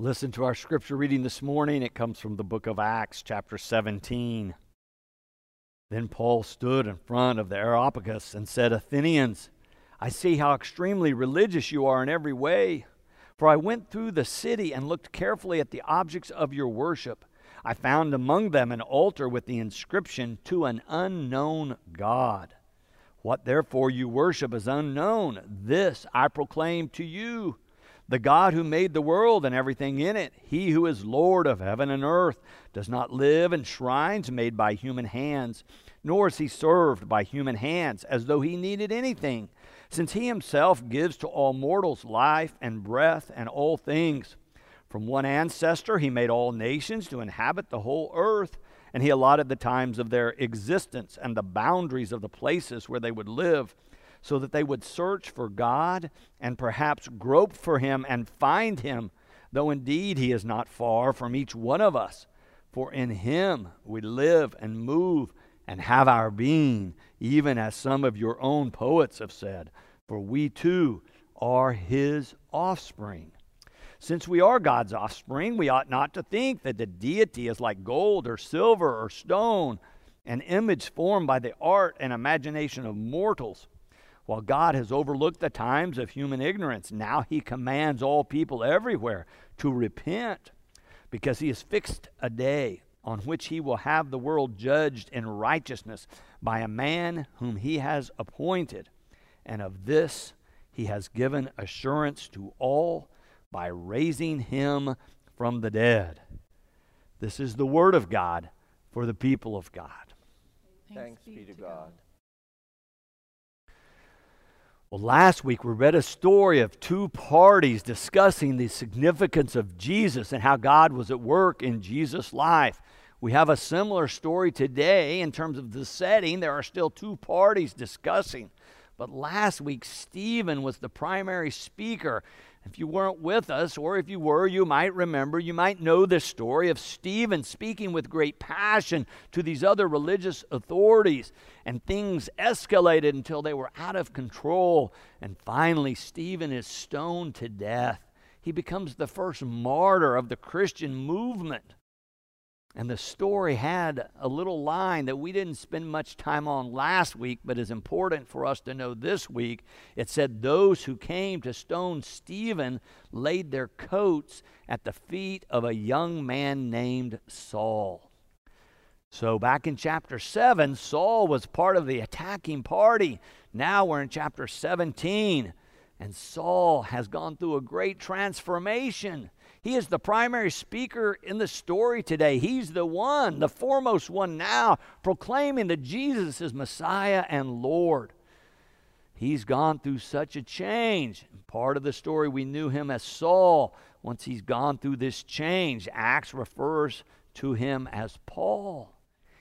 Listen to our scripture reading this morning. It comes from the book of Acts, chapter 17. Then Paul stood in front of the Areopagus and said, Athenians, I see how extremely religious you are in every way. For I went through the city and looked carefully at the objects of your worship. I found among them an altar with the inscription, To an unknown God. What therefore you worship is unknown. This I proclaim to you the God who made the world and everything in it, he who is Lord of heaven and earth, does not live in shrines made by human hands, nor is he served by human hands as though he needed anything, since he himself gives to all mortals life and breath and all things. From one ancestor he made all nations to inhabit the whole earth, and he allotted the times of their existence and the boundaries of the places where they would live so that they would search for God and perhaps grope for him and find him, though indeed he is not far from each one of us. For in him we live and move and have our being, even as some of your own poets have said, for we too are his offspring. Since we are God's offspring, we ought not to think that the deity is like gold or silver or stone, an image formed by the art and imagination of mortals. While God has overlooked the times of human ignorance, now he commands all people everywhere to repent because he has fixed a day on which he will have the world judged in righteousness by a man whom he has appointed. And of this he has given assurance to all by raising him from the dead. This is the word of God for the people of God. Thanks, Thanks be to God. Well, last week we read a story of two parties discussing the significance of Jesus and how God was at work in Jesus' life. We have a similar story today in terms of the setting. There are still two parties discussing. But last week, Stephen was the primary speaker, if you weren't with us, or if you were, you might remember, you might know this story of Stephen speaking with great passion to these other religious authorities. And things escalated until they were out of control. And finally, Stephen is stoned to death. He becomes the first martyr of the Christian movement. And the story had a little line that we didn't spend much time on last week, but is important for us to know this week. It said, Those who came to stone Stephen laid their coats at the feet of a young man named Saul. So, back in chapter 7, Saul was part of the attacking party. Now we're in chapter 17, and Saul has gone through a great transformation. He is the primary speaker in the story today. He's the one, the foremost one now, proclaiming that Jesus is Messiah and Lord. He's gone through such a change. Part of the story, we knew him as Saul. Once he's gone through this change, Acts refers to him as Paul.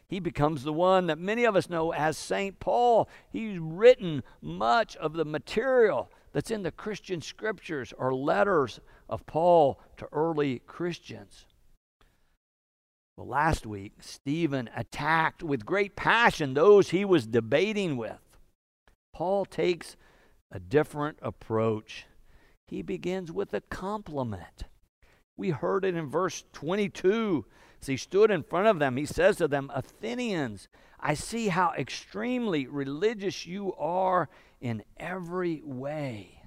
He becomes the one that many of us know as St. Paul. He's written much of the material that's in the Christian scriptures or letters of Paul to early Christians. Well, last week, Stephen attacked with great passion those he was debating with. Paul takes a different approach. He begins with a compliment. We heard it in verse 22. As he stood in front of them, he says to them, Athenians, I see how extremely religious you are in every way.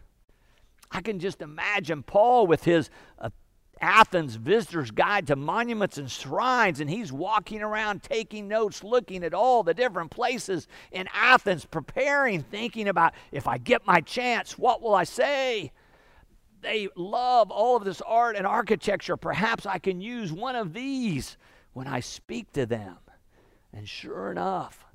I can just imagine Paul with his uh, Athens visitor's guide to monuments and shrines, and he's walking around taking notes, looking at all the different places in Athens, preparing, thinking about if I get my chance, what will I say? They love all of this art and architecture. Perhaps I can use one of these when I speak to them. And sure enough,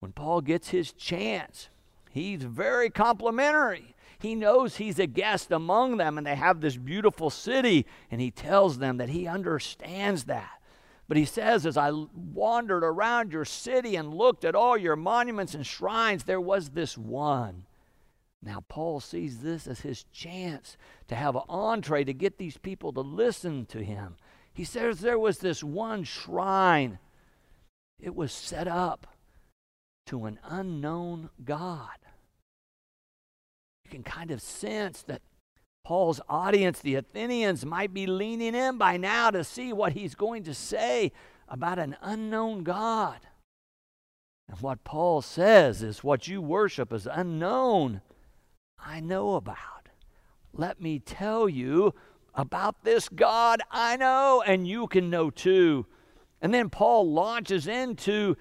when Paul gets his chance, he's very complimentary. He knows he's a guest among them and they have this beautiful city, and he tells them that he understands that. But he says, As I wandered around your city and looked at all your monuments and shrines, there was this one. Now, Paul sees this as his chance to have an entree to get these people to listen to him. He says there was this one shrine, it was set up to an unknown God can kind of sense that Paul's audience, the Athenians, might be leaning in by now to see what he's going to say about an unknown God. And what Paul says is what you worship is unknown, I know about. Let me tell you about this God I know, and you can know too. And then Paul launches into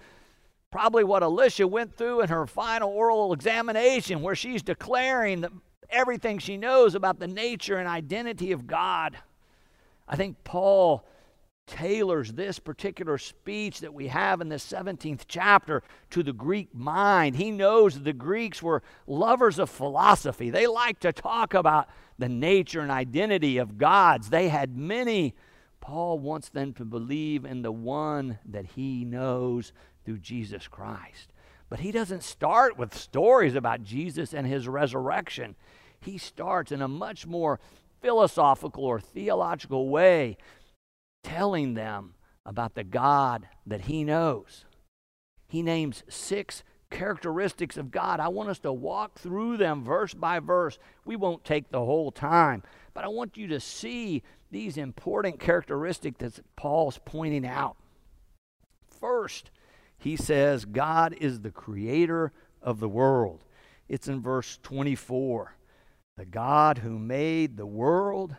probably what Alicia went through in her final oral examination, where she's declaring that everything she knows about the nature and identity of God. I think Paul tailors this particular speech that we have in the 17th chapter to the Greek mind. He knows the Greeks were lovers of philosophy. They liked to talk about the nature and identity of gods. They had many. Paul wants them to believe in the one that he knows through Jesus Christ. But he doesn't start with stories about Jesus and his resurrection. He starts in a much more philosophical or theological way telling them about the God that he knows. He names six characteristics of God. I want us to walk through them verse by verse. We won't take the whole time, but I want you to see these important characteristics that Paul's pointing out. First, he says, God is the creator of the world. It's in verse 24. The God who made the world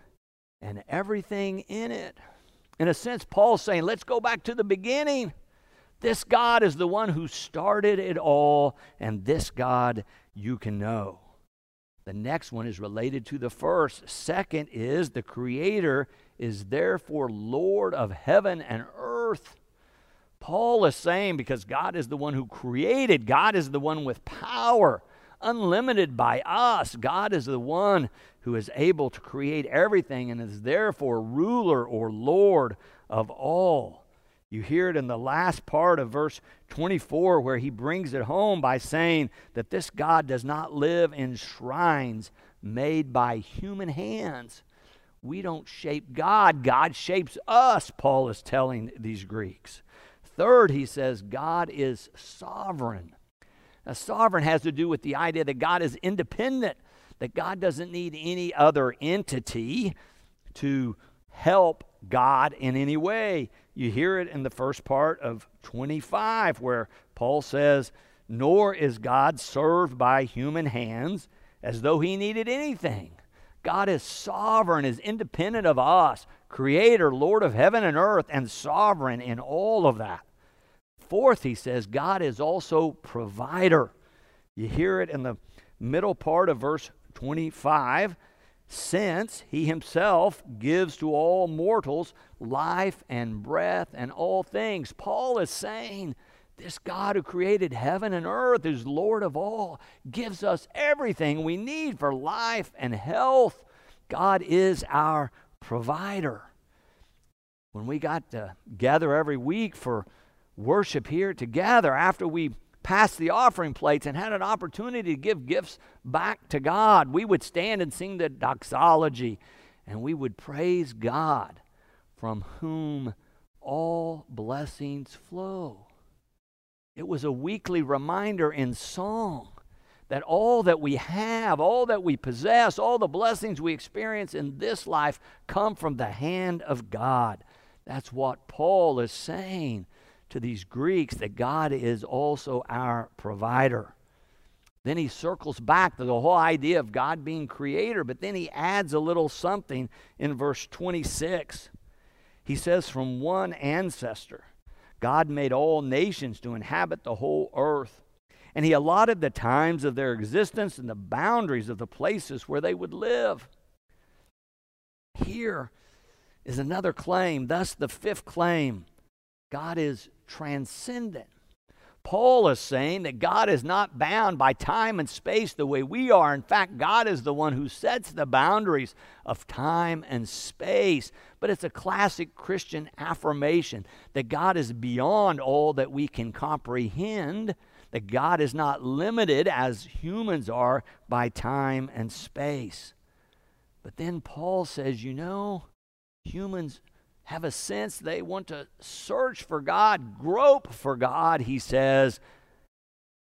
and everything in it. In a sense, Paul's saying, let's go back to the beginning. This God is the one who started it all, and this God you can know. The next one is related to the first. Second is the Creator is therefore Lord of heaven and earth. Paul is saying because God is the one who created, God is the one with power, unlimited by us. God is the one who is able to create everything and is therefore ruler or Lord of all. You hear it in the last part of verse 24 where he brings it home by saying that this God does not live in shrines made by human hands. We don't shape God, God shapes us, Paul is telling these Greeks. Third, he says, God is sovereign. Now, sovereign has to do with the idea that God is independent that God doesn't need any other entity to help God in any way. You hear it in the first part of 25, where Paul says, Nor is God served by human hands as though he needed anything. God is sovereign, is independent of us, creator, Lord of heaven and earth, and sovereign in all of that. Fourth, he says, God is also provider. You hear it in the middle part of verse 25 since he himself gives to all mortals life and breath and all things. Paul is saying, this God who created heaven and earth, who's Lord of all, gives us everything we need for life and health. God is our provider. When we got to gather every week for worship here together, after we passed the offering plates and had an opportunity to give gifts back to God, we would stand and sing the doxology and we would praise God from whom all blessings flow. It was a weekly reminder in song that all that we have, all that we possess, all the blessings we experience in this life come from the hand of God. That's what Paul is saying to these Greeks that God is also our provider. Then he circles back to the whole idea of God being creator, but then he adds a little something in verse 26. He says, From one ancestor, God made all nations to inhabit the whole earth, and he allotted the times of their existence and the boundaries of the places where they would live. Here is another claim, thus, the fifth claim God is transcendent. Paul is saying that God is not bound by time and space the way we are. In fact, God is the one who sets the boundaries of time and space. But it's a classic Christian affirmation that God is beyond all that we can comprehend, that God is not limited as humans are by time and space. But then Paul says, you know, humans have a sense they want to search for God, grope for God, he says,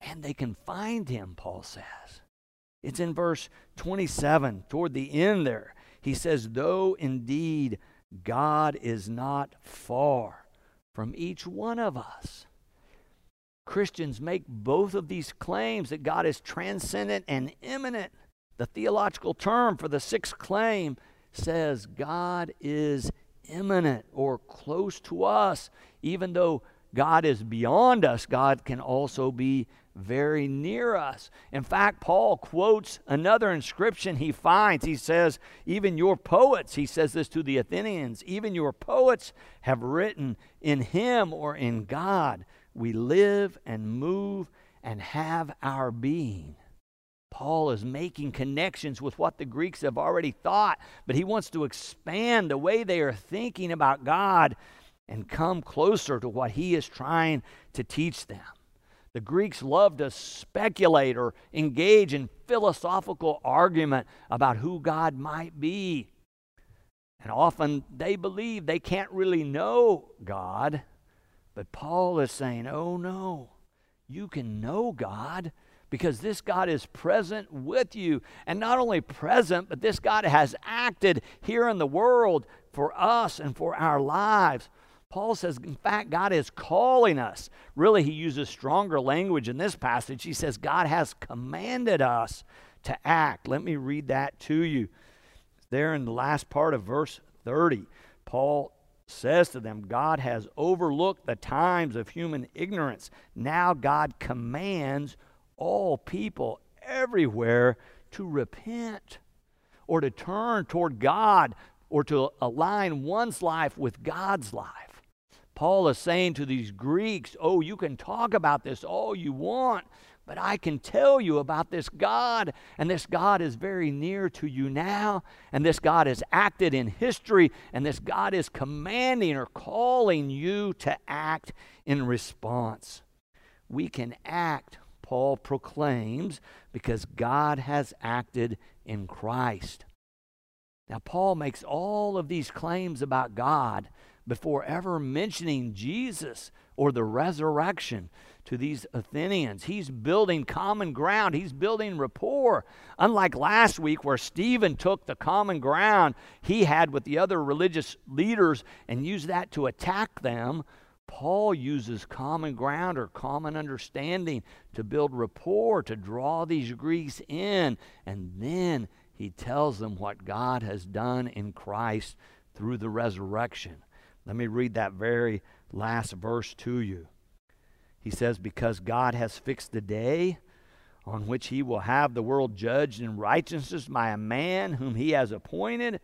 and they can find him, Paul says. It's in verse 27, toward the end there. He says, Though indeed God is not far from each one of us. Christians make both of these claims that God is transcendent and immanent. The theological term for the sixth claim says God is immanent or close to us. Even though God is beyond us, God can also be very near us. In fact, Paul quotes another inscription he finds. He says, Even your poets, he says this to the Athenians, even your poets have written, In him or in God we live and move and have our being. Paul is making connections with what the Greeks have already thought, but he wants to expand the way they are thinking about God and come closer to what he is trying to teach them. The Greeks love to speculate or engage in philosophical argument about who God might be. And often they believe they can't really know God. But Paul is saying, oh no, you can know God because this God is present with you. And not only present, but this God has acted here in the world for us and for our lives. Paul says, in fact, God is calling us. Really, he uses stronger language in this passage. He says, God has commanded us to act. Let me read that to you. There in the last part of verse 30, Paul says to them, God has overlooked the times of human ignorance. Now God commands all people everywhere to repent or to turn toward God or to align one's life with God's life. Paul is saying to these Greeks, Oh, you can talk about this all you want, but I can tell you about this God, and this God is very near to you now, and this God has acted in history, and this God is commanding or calling you to act in response. We can act, Paul proclaims, because God has acted in Christ. Now, Paul makes all of these claims about God before ever mentioning Jesus or the resurrection to these Athenians. He's building common ground, he's building rapport. Unlike last week, where Stephen took the common ground he had with the other religious leaders and used that to attack them. Paul uses common ground or common understanding to build rapport, to draw these Greeks in, and then he tells them what God has done in Christ through the resurrection. Let me read that very last verse to you. He says, Because God has fixed the day on which he will have the world judged in righteousness by a man whom he has appointed,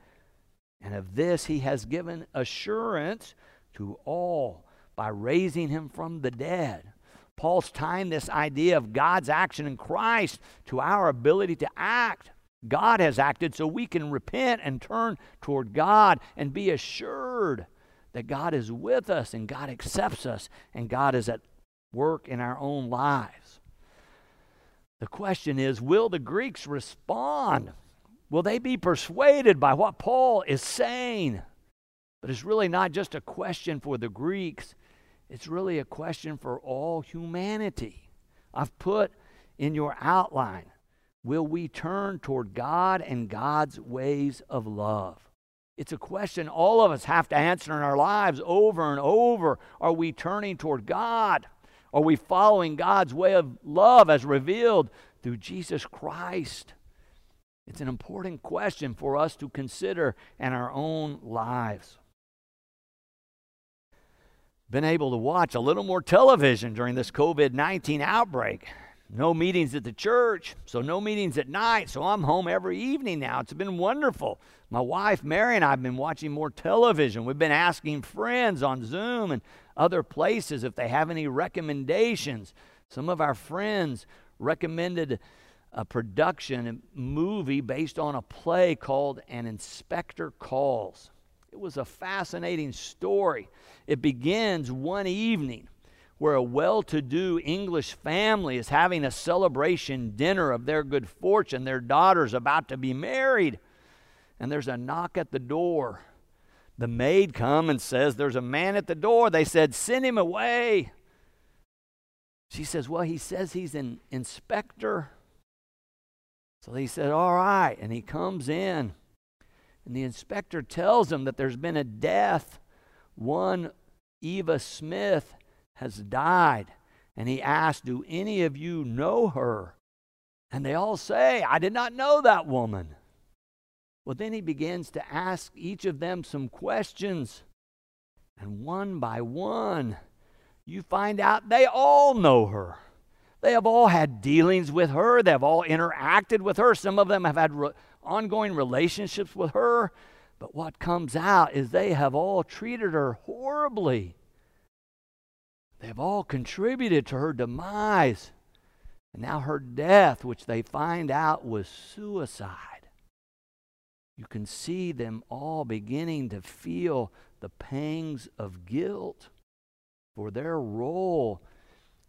and of this he has given assurance to all by raising him from the dead. Paul's tying this idea of God's action in Christ to our ability to act. God has acted so we can repent and turn toward God and be assured that God is with us and God accepts us and God is at work in our own lives. The question is will the Greeks respond? Will they be persuaded by what Paul is saying? But it's really not just a question for the Greeks, it's really a question for all humanity. I've put in your outline will we turn toward God and God's ways of love? It's a question all of us have to answer in our lives over and over. Are we turning toward God? Are we following God's way of love as revealed through Jesus Christ? It's an important question for us to consider in our own lives. Been able to watch a little more television during this COVID 19 outbreak. No meetings at the church, so no meetings at night. So I'm home every evening now. It's been wonderful. My wife, Mary, and I have been watching more television. We've been asking friends on Zoom and other places if they have any recommendations. Some of our friends recommended a production, a movie based on a play called An Inspector Calls. It was a fascinating story. It begins one evening where a well to do English family is having a celebration dinner of their good fortune. Their daughter's about to be married, and there's a knock at the door. The maid come and says, There's a man at the door. They said, Send him away. She says, Well, he says he's an inspector. So he said, All right. And he comes in, and the inspector tells him that there's been a death. One, Eva Smith, has died. And he asks, Do any of you know her? And they all say, I did not know that woman. Well, then he begins to ask each of them some questions. And one by one, you find out they all know her. They have all had dealings with her, they have all interacted with her. Some of them have had re- ongoing relationships with her. But what comes out is they have all treated her horribly. They've all contributed to her demise. And now her death, which they find out was suicide you can see them all beginning to feel the pangs of guilt for their role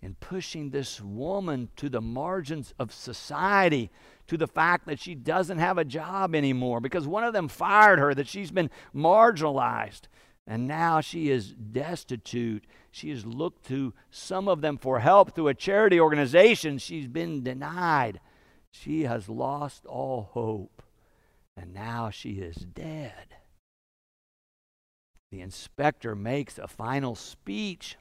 in pushing this woman to the margins of society, to the fact that she doesn't have a job anymore because one of them fired her, that she's been marginalized. And now she is destitute. She has looked to some of them for help through a charity organization. She's been denied. She has lost all hope and now she is dead. The inspector makes a final speech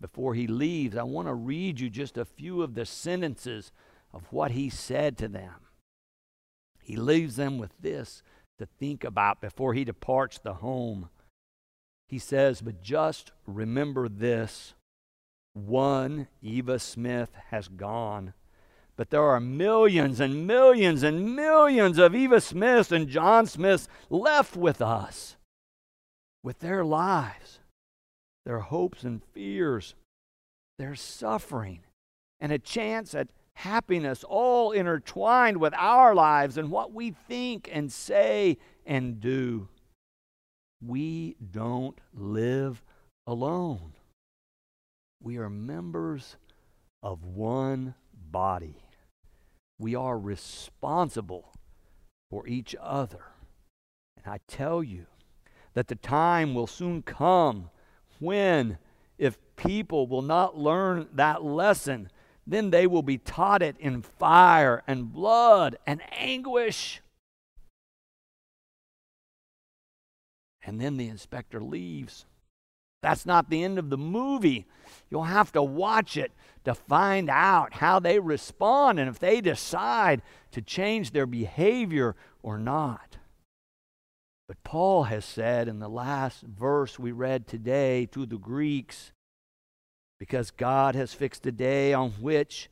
before he leaves. I want to read you just a few of the sentences of what he said to them. He leaves them with this to think about before he departs the home. He says, But just remember this one Eva Smith has gone but there are millions and millions and millions of Eva Smiths and John Smiths left with us, with their lives, their hopes and fears, their suffering, and a chance at happiness all intertwined with our lives and what we think and say and do. We don't live alone. We are members of one body. We are responsible for each other. And I tell you that the time will soon come when, if people will not learn that lesson, then they will be taught it in fire and blood and anguish. And then the inspector leaves. That's not the end of the movie. You'll have to watch it to find out how they respond and if they decide to change their behavior or not. But Paul has said in the last verse we read today to the Greeks, because God has fixed a day on which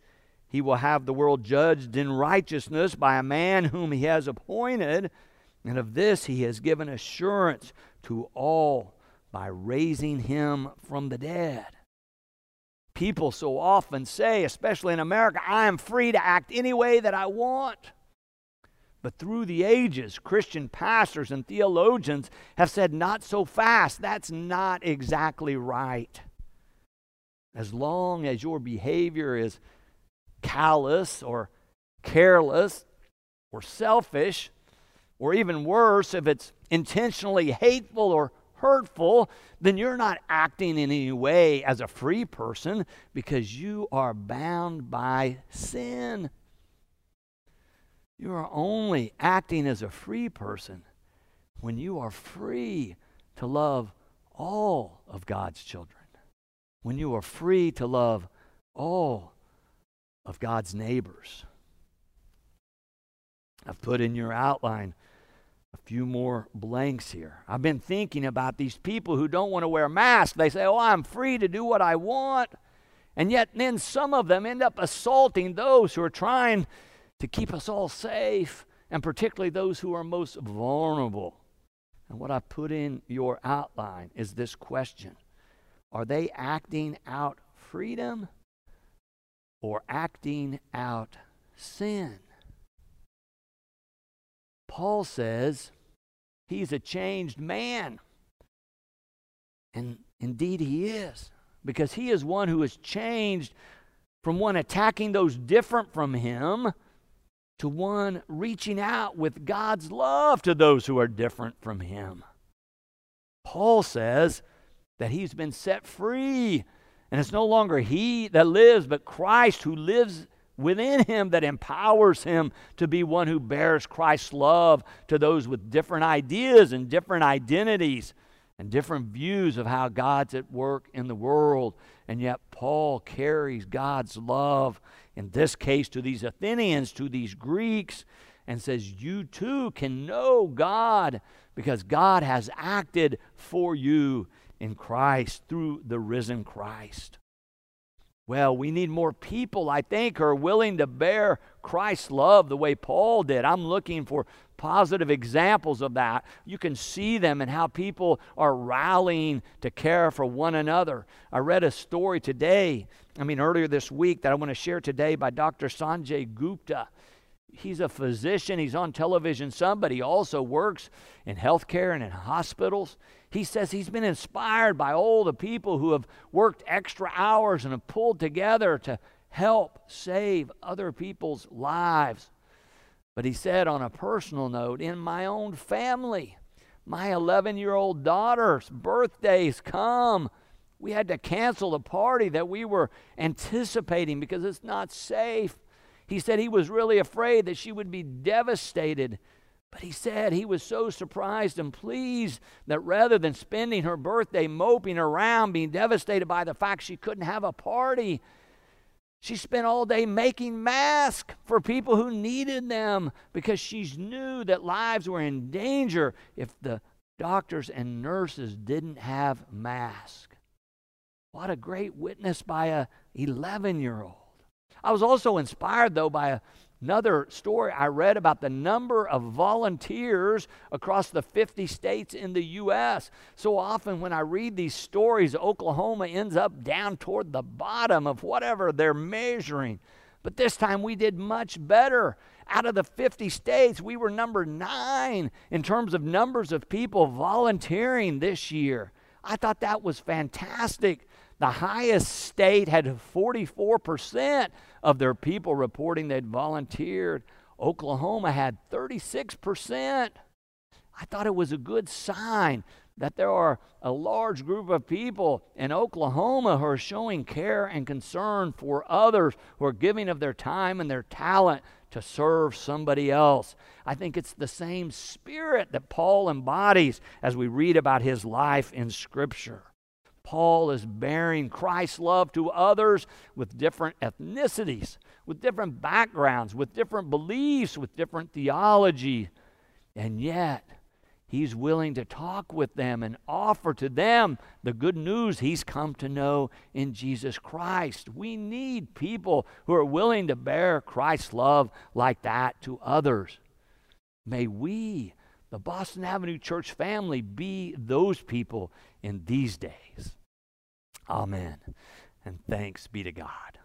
he will have the world judged in righteousness by a man whom he has appointed, and of this he has given assurance to all by raising him from the dead. People so often say, especially in America, I am free to act any way that I want. But through the ages, Christian pastors and theologians have said, not so fast. That's not exactly right. As long as your behavior is callous or careless or selfish, or even worse, if it's intentionally hateful or hurtful, then you're not acting in any way as a free person because you are bound by sin. You are only acting as a free person when you are free to love all of God's children, when you are free to love all of God's neighbors. I've put in your outline a few more blanks here. I've been thinking about these people who don't want to wear masks. They say, Oh, I'm free to do what I want. And yet, then some of them end up assaulting those who are trying to keep us all safe, and particularly those who are most vulnerable. And what I put in your outline is this question Are they acting out freedom or acting out sin? Paul says he's a changed man. And indeed, he is, because he is one who has changed from one attacking those different from him to one reaching out with God's love to those who are different from him. Paul says that he's been set free, and it's no longer he that lives, but Christ who lives within him that empowers him to be one who bears Christ's love to those with different ideas and different identities and different views of how God's at work in the world. And yet, Paul carries God's love, in this case, to these Athenians, to these Greeks, and says, You too can know God because God has acted for you in Christ through the risen Christ. Well, we need more people, I think, who are willing to bear Christ's love the way Paul did. I'm looking for positive examples of that. You can see them and how people are rallying to care for one another. I read a story today, I mean, earlier this week, that I want to share today by Dr. Sanjay Gupta he's a physician, he's on television some, but he also works in healthcare and in hospitals. He says he's been inspired by all the people who have worked extra hours and have pulled together to help save other people's lives. But he said, on a personal note, in my own family, my 11 year old daughter's birthdays come. We had to cancel the party that we were anticipating because it's not safe. He said he was really afraid that she would be devastated. But he said he was so surprised and pleased that rather than spending her birthday moping around, being devastated by the fact she couldn't have a party, she spent all day making masks for people who needed them because she knew that lives were in danger if the doctors and nurses didn't have masks. What a great witness by a 11 year old. I was also inspired, though, by another story I read about the number of volunteers across the 50 states in the U.S. So often, when I read these stories, Oklahoma ends up down toward the bottom of whatever they're measuring. But this time we did much better. Out of the 50 states, we were number nine in terms of numbers of people volunteering this year. I thought that was fantastic. The highest state had 44% of their people reporting they'd volunteered. Oklahoma had 36%. I thought it was a good sign that there are a large group of people in Oklahoma who are showing care and concern for others, who are giving of their time and their talent to serve somebody else. I think it's the same spirit that Paul embodies as we read about his life in Scripture. Paul is bearing Christ's love to others with different ethnicities, with different backgrounds, with different beliefs, with different theology. And yet, he's willing to talk with them and offer to them the good news he's come to know in Jesus Christ. We need people who are willing to bear Christ's love like that to others. May we the Boston Avenue Church family be those people in these days. Amen. And thanks be to God.